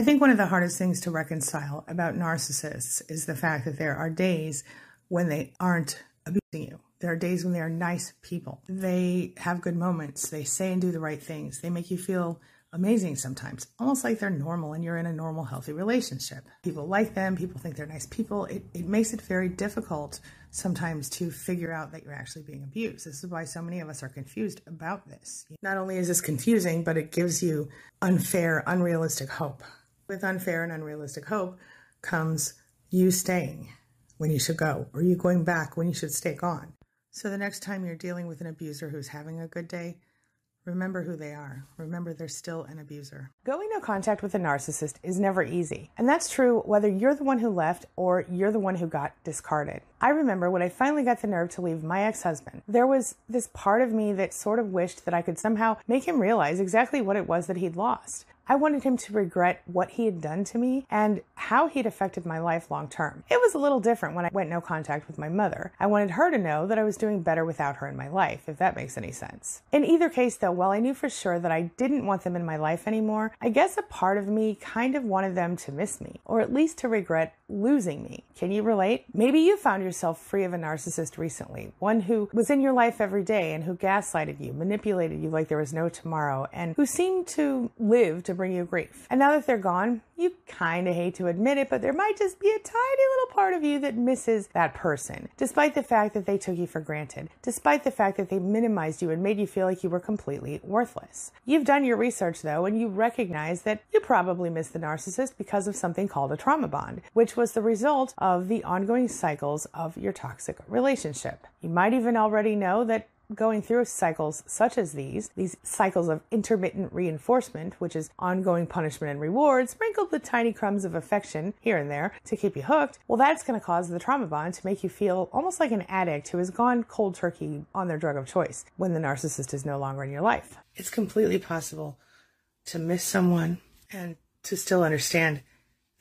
I think one of the hardest things to reconcile about narcissists is the fact that there are days when they aren't abusing you. There are days when they are nice people. They have good moments. They say and do the right things. They make you feel amazing sometimes, almost like they're normal and you're in a normal, healthy relationship. People like them, people think they're nice people. It, it makes it very difficult sometimes to figure out that you're actually being abused. This is why so many of us are confused about this. Not only is this confusing, but it gives you unfair, unrealistic hope. With unfair and unrealistic hope comes you staying when you should go, or you going back when you should stay gone. So the next time you're dealing with an abuser who's having a good day, Remember who they are. Remember they're still an abuser. Going no contact with a narcissist is never easy. And that's true whether you're the one who left or you're the one who got discarded. I remember when I finally got the nerve to leave my ex husband, there was this part of me that sort of wished that I could somehow make him realize exactly what it was that he'd lost. I wanted him to regret what he had done to me and how he'd affected my life long term. It was a little different when I went no contact with my mother. I wanted her to know that I was doing better without her in my life, if that makes any sense. In either case, though, while I knew for sure that I didn't want them in my life anymore, I guess a part of me kind of wanted them to miss me, or at least to regret losing me. Can you relate? Maybe you found yourself free of a narcissist recently, one who was in your life every day and who gaslighted you, manipulated you like there was no tomorrow, and who seemed to live to bring you grief. And now that they're gone, you kind of hate to admit it, but there might just be a tiny little part of you that misses that person, despite the fact that they took you for granted, despite the fact that they minimized you and made you feel like you were completely worthless. You've done your research though, and you recognize that you probably miss the narcissist because of something called a trauma bond, which was the result of the ongoing cycles of your toxic relationship. You might even already know that going through cycles such as these, these cycles of intermittent reinforcement, which is ongoing punishment and reward, sprinkled with tiny crumbs of affection here and there to keep you hooked, well, that's going to cause the trauma bond to make you feel almost like an addict who has gone cold turkey on their drug of choice when the narcissist is no longer in your life. It's completely possible to miss someone and to still understand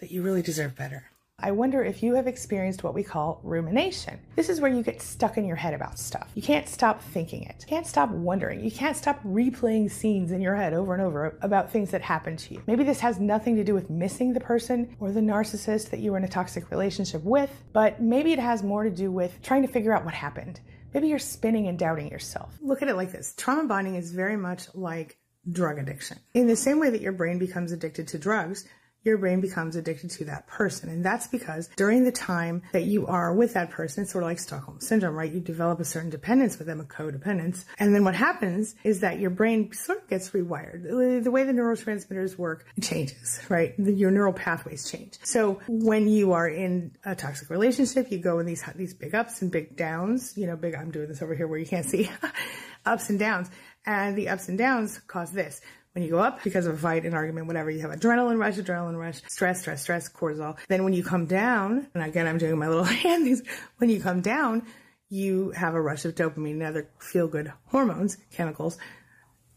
that you really deserve better. I wonder if you have experienced what we call rumination. This is where you get stuck in your head about stuff. You can't stop thinking it. You can't stop wondering. You can't stop replaying scenes in your head over and over about things that happened to you. Maybe this has nothing to do with missing the person or the narcissist that you were in a toxic relationship with, but maybe it has more to do with trying to figure out what happened. Maybe you're spinning and doubting yourself. Look at it like this trauma bonding is very much like drug addiction. In the same way that your brain becomes addicted to drugs, your brain becomes addicted to that person. And that's because during the time that you are with that person, it's sort of like Stockholm syndrome, right? You develop a certain dependence with them, a codependence. And then what happens is that your brain sort of gets rewired. The way the neurotransmitters work changes, right? Your neural pathways change. So when you are in a toxic relationship, you go in these, these big ups and big downs, you know, big, I'm doing this over here where you can't see ups and downs. And the ups and downs cause this. You go up because of a fight, an argument, whatever, you have adrenaline rush, adrenaline rush, stress, stress, stress, cortisol. Then when you come down, and again, I'm doing my little hand things, when you come down, you have a rush of dopamine and other feel good hormones, chemicals.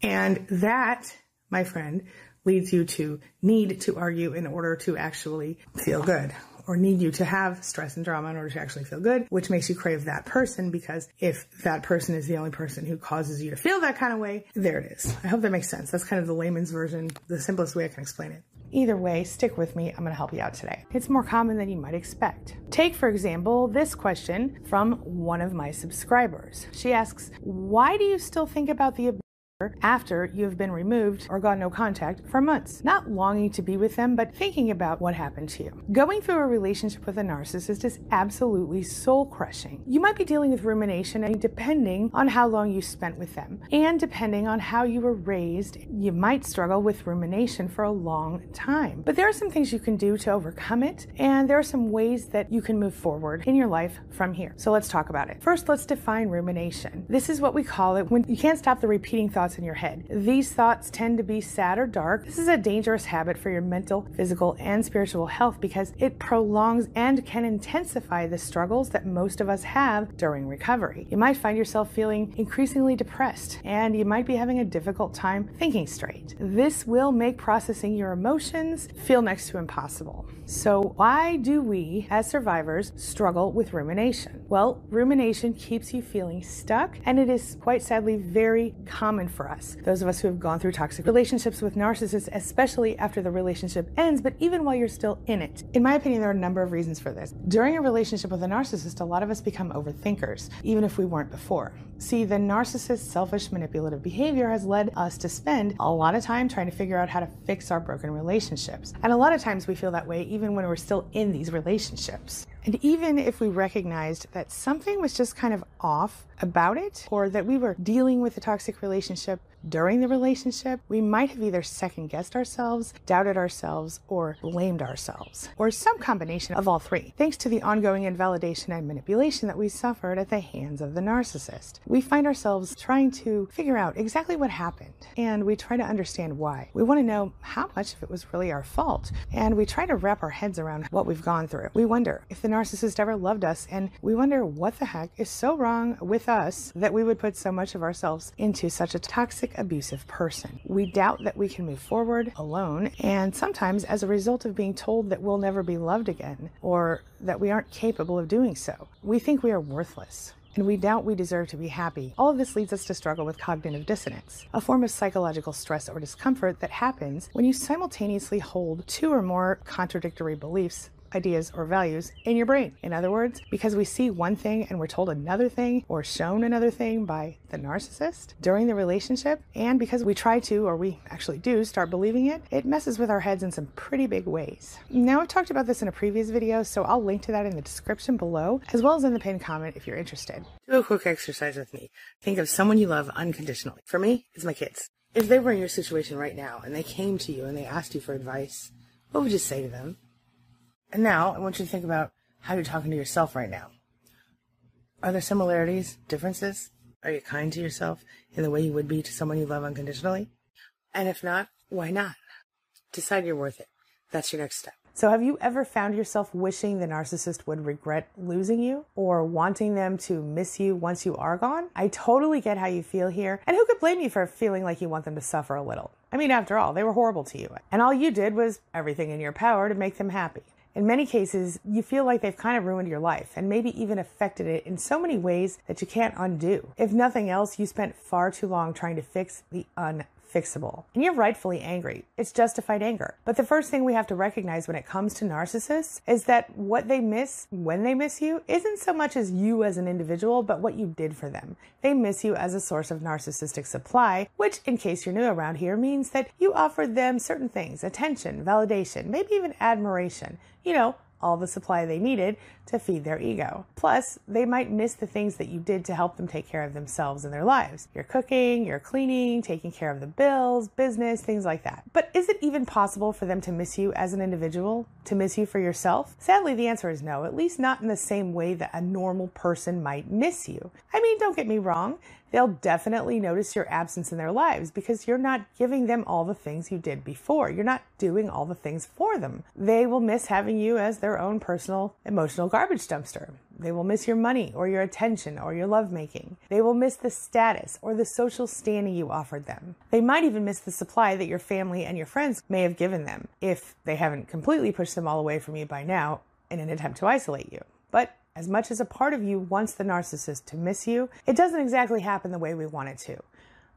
And that, my friend, leads you to need to argue in order to actually feel good or need you to have stress and drama in order to actually feel good, which makes you crave that person because if that person is the only person who causes you to feel that kind of way, there it is. I hope that makes sense. That's kind of the layman's version, the simplest way I can explain it. Either way, stick with me. I'm going to help you out today. It's more common than you might expect. Take, for example, this question from one of my subscribers. She asks, Why do you still think about the after you have been removed or got no contact for months. Not longing to be with them, but thinking about what happened to you. Going through a relationship with a narcissist is absolutely soul crushing. You might be dealing with rumination and depending on how long you spent with them and depending on how you were raised, you might struggle with rumination for a long time. But there are some things you can do to overcome it, and there are some ways that you can move forward in your life from here. So let's talk about it. First, let's define rumination. This is what we call it when you can't stop the repeating thoughts thoughts in your head. These thoughts tend to be sad or dark. This is a dangerous habit for your mental, physical, and spiritual health because it prolongs and can intensify the struggles that most of us have during recovery. You might find yourself feeling increasingly depressed and you might be having a difficult time thinking straight. This will make processing your emotions feel next to impossible. So, why do we as survivors struggle with rumination? Well, rumination keeps you feeling stuck, and it is quite sadly very common for us. Those of us who have gone through toxic relationships with narcissists, especially after the relationship ends, but even while you're still in it. In my opinion, there are a number of reasons for this. During a relationship with a narcissist, a lot of us become overthinkers, even if we weren't before. See, the narcissist's selfish manipulative behavior has led us to spend a lot of time trying to figure out how to fix our broken relationships. And a lot of times we feel that way even when we're still in these relationships. And even if we recognized that something was just kind of off about it, or that we were dealing with a toxic relationship during the relationship, we might have either second guessed ourselves, doubted ourselves, or blamed ourselves, or some combination of all three, thanks to the ongoing invalidation and manipulation that we suffered at the hands of the narcissist. We find ourselves trying to figure out exactly what happened, and we try to understand why. We want to know how much of it was really our fault, and we try to wrap our heads around what we've gone through. We wonder if the narcissist ever loved us, and we wonder what the heck is so wrong with us that we would put so much of ourselves into such a toxic, abusive person. We doubt that we can move forward alone, and sometimes as a result of being told that we'll never be loved again or that we aren't capable of doing so, we think we are worthless and we doubt we deserve to be happy. All of this leads us to struggle with cognitive dissonance, a form of psychological stress or discomfort that happens when you simultaneously hold two or more contradictory beliefs ideas, or values in your brain. In other words, because we see one thing and we're told another thing or shown another thing by the narcissist during the relationship, and because we try to, or we actually do, start believing it, it messes with our heads in some pretty big ways. Now, I've talked about this in a previous video, so I'll link to that in the description below, as well as in the pinned comment if you're interested. Do a quick exercise with me. Think of someone you love unconditionally. For me, it's my kids. If they were in your situation right now and they came to you and they asked you for advice, what would you say to them? And now I want you to think about how you're talking to yourself right now. Are there similarities, differences? Are you kind to yourself in the way you would be to someone you love unconditionally? And if not, why not? Decide you're worth it. That's your next step. So, have you ever found yourself wishing the narcissist would regret losing you or wanting them to miss you once you are gone? I totally get how you feel here. And who could blame you for feeling like you want them to suffer a little? I mean, after all, they were horrible to you. And all you did was everything in your power to make them happy. In many cases, you feel like they've kind of ruined your life and maybe even affected it in so many ways that you can't undo. If nothing else, you spent far too long trying to fix the unfixable. And you're rightfully angry. It's justified anger. But the first thing we have to recognize when it comes to narcissists is that what they miss when they miss you isn't so much as you as an individual, but what you did for them. They miss you as a source of narcissistic supply, which, in case you're new around here, means that you offered them certain things attention, validation, maybe even admiration you know, all the supply they needed to feed their ego. Plus, they might miss the things that you did to help them take care of themselves and their lives. Your cooking, your cleaning, taking care of the bills, business, things like that. But is it even possible for them to miss you as an individual? To miss you for yourself? Sadly, the answer is no, at least not in the same way that a normal person might miss you. I mean, don't get me wrong they'll definitely notice your absence in their lives because you're not giving them all the things you did before. You're not doing all the things for them. They will miss having you as their own personal emotional garbage dumpster. They will miss your money or your attention or your lovemaking. They will miss the status or the social standing you offered them. They might even miss the supply that your family and your friends may have given them if they haven't completely pushed them all away from you by now in an attempt to isolate you. But as much as a part of you wants the narcissist to miss you, it doesn't exactly happen the way we want it to.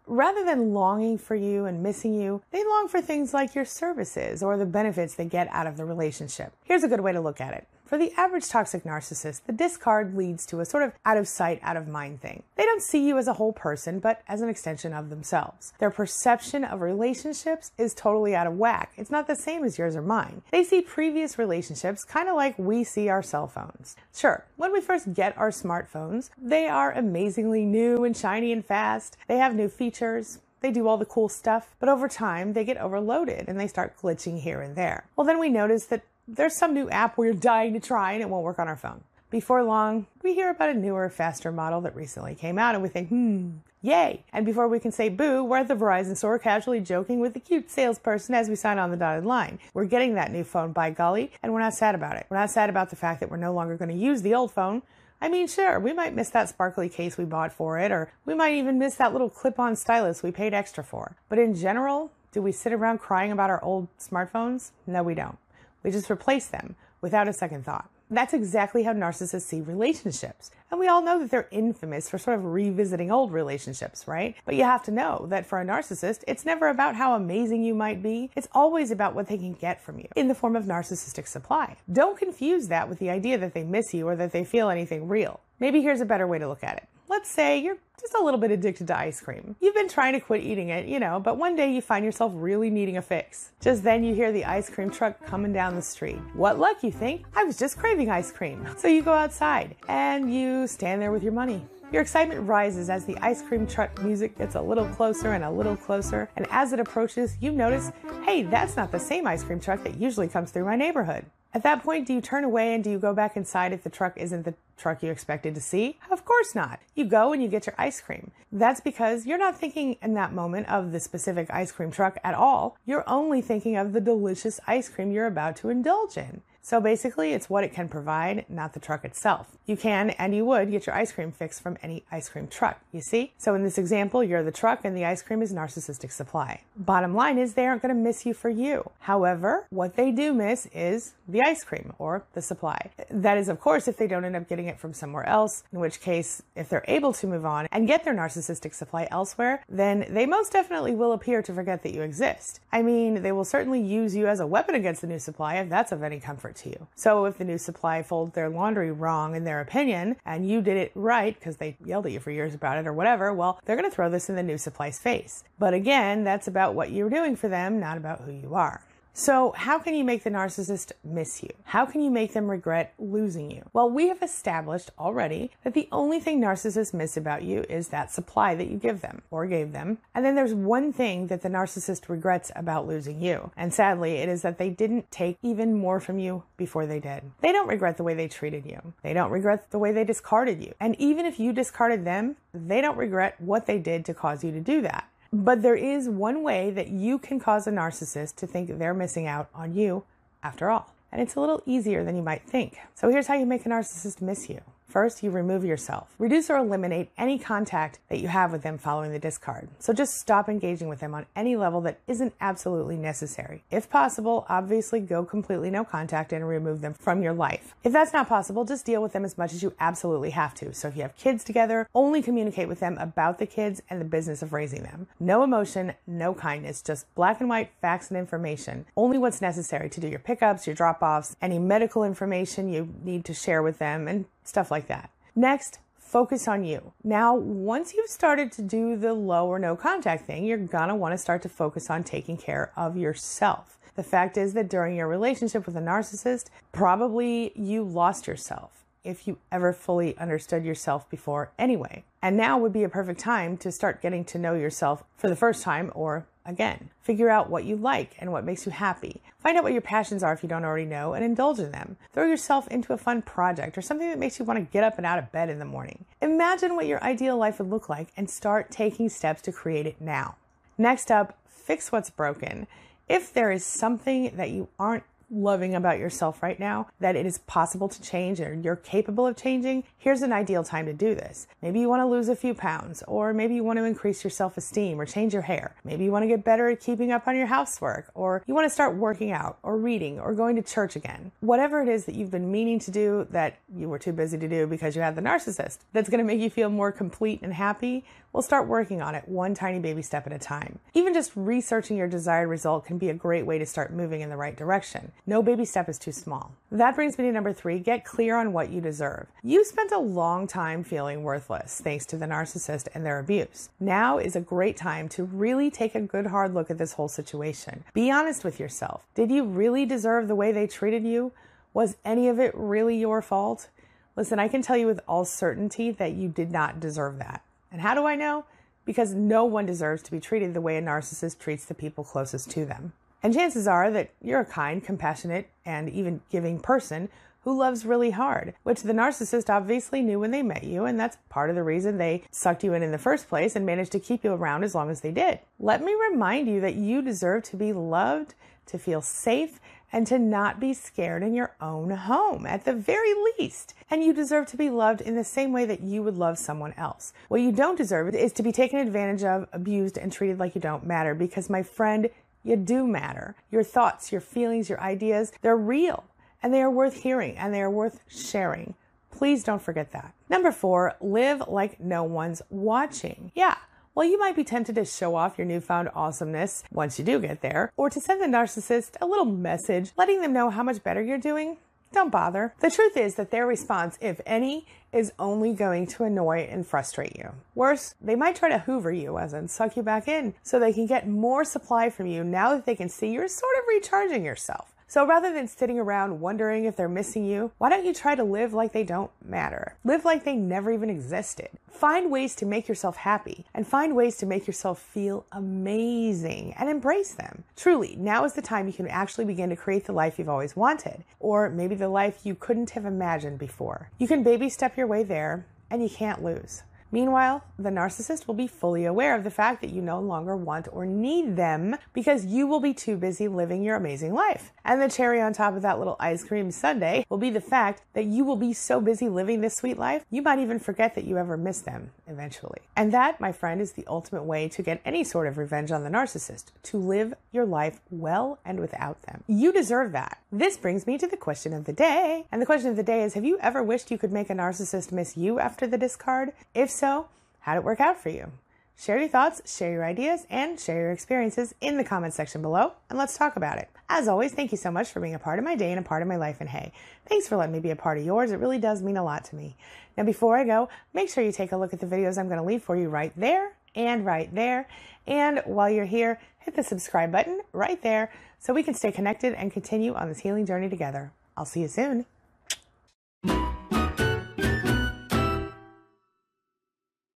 Rather than longing for you and missing you, they long for things like your services or the benefits they get out of the relationship. Here's a good way to look at it. For the average toxic narcissist, the discard leads to a sort of out of sight, out of mind thing. They don't see you as a whole person, but as an extension of themselves. Their perception of relationships is totally out of whack. It's not the same as yours or mine. They see previous relationships kind of like we see our cell phones. Sure, when we first get our smartphones, they are amazingly new and shiny and fast. They have new features, they do all the cool stuff, but over time they get overloaded and they start glitching here and there. Well, then we notice that there's some new app we're dying to try and it won't work on our phone. Before long, we hear about a newer, faster model that recently came out and we think, hmm, yay. And before we can say boo, we're at the Verizon store casually joking with the cute salesperson as we sign on the dotted line. We're getting that new phone by golly, and we're not sad about it. We're not sad about the fact that we're no longer going to use the old phone. I mean, sure, we might miss that sparkly case we bought for it, or we might even miss that little clip on stylus we paid extra for. But in general, do we sit around crying about our old smartphones? No, we don't. We just replace them without a second thought. That's exactly how narcissists see relationships. And we all know that they're infamous for sort of revisiting old relationships, right? But you have to know that for a narcissist, it's never about how amazing you might be. It's always about what they can get from you in the form of narcissistic supply. Don't confuse that with the idea that they miss you or that they feel anything real. Maybe here's a better way to look at it. Let's say you're just a little bit addicted to ice cream. You've been trying to quit eating it, you know, but one day you find yourself really needing a fix. Just then you hear the ice cream truck coming down the street. What luck, you think? I was just craving ice cream. So you go outside and you stand there with your money. Your excitement rises as the ice cream truck music gets a little closer and a little closer. And as it approaches, you notice, hey, that's not the same ice cream truck that usually comes through my neighborhood. At that point, do you turn away and do you go back inside if the truck isn't the truck you expected to see? Of course not. You go and you get your ice cream. That's because you're not thinking in that moment of the specific ice cream truck at all. You're only thinking of the delicious ice cream you're about to indulge in. So basically, it's what it can provide, not the truck itself. You can and you would get your ice cream fix from any ice cream truck, you see? So in this example, you're the truck and the ice cream is narcissistic supply. Bottom line is they aren't going to miss you for you. However, what they do miss is the ice cream or the supply. That is, of course, if they don't end up getting it from somewhere else, in which case, if they're able to move on and get their narcissistic supply elsewhere, then they most definitely will appear to forget that you exist. I mean, they will certainly use you as a weapon against the new supply if that's of any comfort to you. So if the new supply folds their laundry wrong in their opinion and you did it right because they yelled at you for years about it or whatever, well, they're going to throw this in the new supply's face. But again, that's about what you're doing for them, not about who you are. So, how can you make the narcissist miss you? How can you make them regret losing you? Well, we have established already that the only thing narcissists miss about you is that supply that you give them or gave them. And then there's one thing that the narcissist regrets about losing you. And sadly, it is that they didn't take even more from you before they did. They don't regret the way they treated you. They don't regret the way they discarded you. And even if you discarded them, they don't regret what they did to cause you to do that. But there is one way that you can cause a narcissist to think they're missing out on you after all. And it's a little easier than you might think. So here's how you make a narcissist miss you. First, you remove yourself. Reduce or eliminate any contact that you have with them following the discard. So just stop engaging with them on any level that isn't absolutely necessary. If possible, obviously go completely no contact and remove them from your life. If that's not possible, just deal with them as much as you absolutely have to. So if you have kids together, only communicate with them about the kids and the business of raising them. No emotion, no kindness, just black and white facts and information. Only what's necessary to do your pickups, your drop offs, any medical information you need to share with them, and stuff like that. Next, focus on you. Now, once you've started to do the low or no contact thing, you're gonna wanna start to focus on taking care of yourself. The fact is that during your relationship with a narcissist, probably you lost yourself if you ever fully understood yourself before anyway. And now would be a perfect time to start getting to know yourself for the first time or again. Figure out what you like and what makes you happy. Find out what your passions are if you don't already know and indulge in them. Throw yourself into a fun project or something that makes you want to get up and out of bed in the morning. Imagine what your ideal life would look like and start taking steps to create it now. Next up, fix what's broken. If there is something that you aren't loving about yourself right now that it is possible to change or you're capable of changing, here's an ideal time to do this. Maybe you want to lose a few pounds, or maybe you want to increase your self esteem or change your hair. Maybe you want to get better at keeping up on your housework, or you want to start working out or reading or going to church again. Whatever it is that you've been meaning to do that you were too busy to do because you had the narcissist that's going to make you feel more complete and happy, We'll start working on it one tiny baby step at a time. Even just researching your desired result can be a great way to start moving in the right direction. No baby step is too small. That brings me to number three get clear on what you deserve. You spent a long time feeling worthless thanks to the narcissist and their abuse. Now is a great time to really take a good hard look at this whole situation. Be honest with yourself. Did you really deserve the way they treated you? Was any of it really your fault? Listen, I can tell you with all certainty that you did not deserve that. And how do I know? Because no one deserves to be treated the way a narcissist treats the people closest to them. And chances are that you're a kind, compassionate, and even giving person who loves really hard, which the narcissist obviously knew when they met you, and that's part of the reason they sucked you in in the first place and managed to keep you around as long as they did. Let me remind you that you deserve to be loved, to feel safe, and to not be scared in your own home at the very least. And you deserve to be loved in the same way that you would love someone else. What you don't deserve is to be taken advantage of, abused, and treated like you don't matter because, my friend, you do matter. Your thoughts, your feelings, your ideas, they're real. and they are worth hearing and they are worth sharing. Please don't forget that. Number four, live like no one's watching. Yeah. Well, you might be tempted to show off your newfound awesomeness once you do get there, or to send the narcissist a little message letting them know how much better you're doing. Don't bother. The truth is that their response, if any, is only going to annoy and frustrate you. Worse, they might try to hoover you, as in suck you back in, so they can get more supply from you now that they can see you're sort of recharging yourself. So rather than sitting around wondering if they're missing you, why don't you try to live like they don't matter? Live like they never even existed. Find ways to make yourself happy and find ways to make yourself feel amazing and embrace them. Truly, now is the time you can actually begin to create the life you've always wanted, or maybe the life you couldn't have imagined before. You can baby step your way there, and you can't lose. Meanwhile, the narcissist will be fully aware of the fact that you no longer want or need them because you will be too busy living your amazing life. And the cherry on top of that little ice cream sundae will be the fact that you will be so busy living this sweet life, you might even forget that you ever missed them eventually. And that, my friend, is the ultimate way to get any sort of revenge on the narcissist to live your life well and without them. You deserve that. This brings me to the question of the day. And the question of the day is Have you ever wished you could make a narcissist miss you after the discard? If so, how'd it work out for you? Share your thoughts, share your ideas, and share your experiences in the comments section below, and let's talk about it. As always, thank you so much for being a part of my day and a part of my life. And hey, thanks for letting me be a part of yours. It really does mean a lot to me. Now, before I go, make sure you take a look at the videos I'm going to leave for you right there and right there. And while you're here, hit the subscribe button right there so we can stay connected and continue on this healing journey together. I'll see you soon.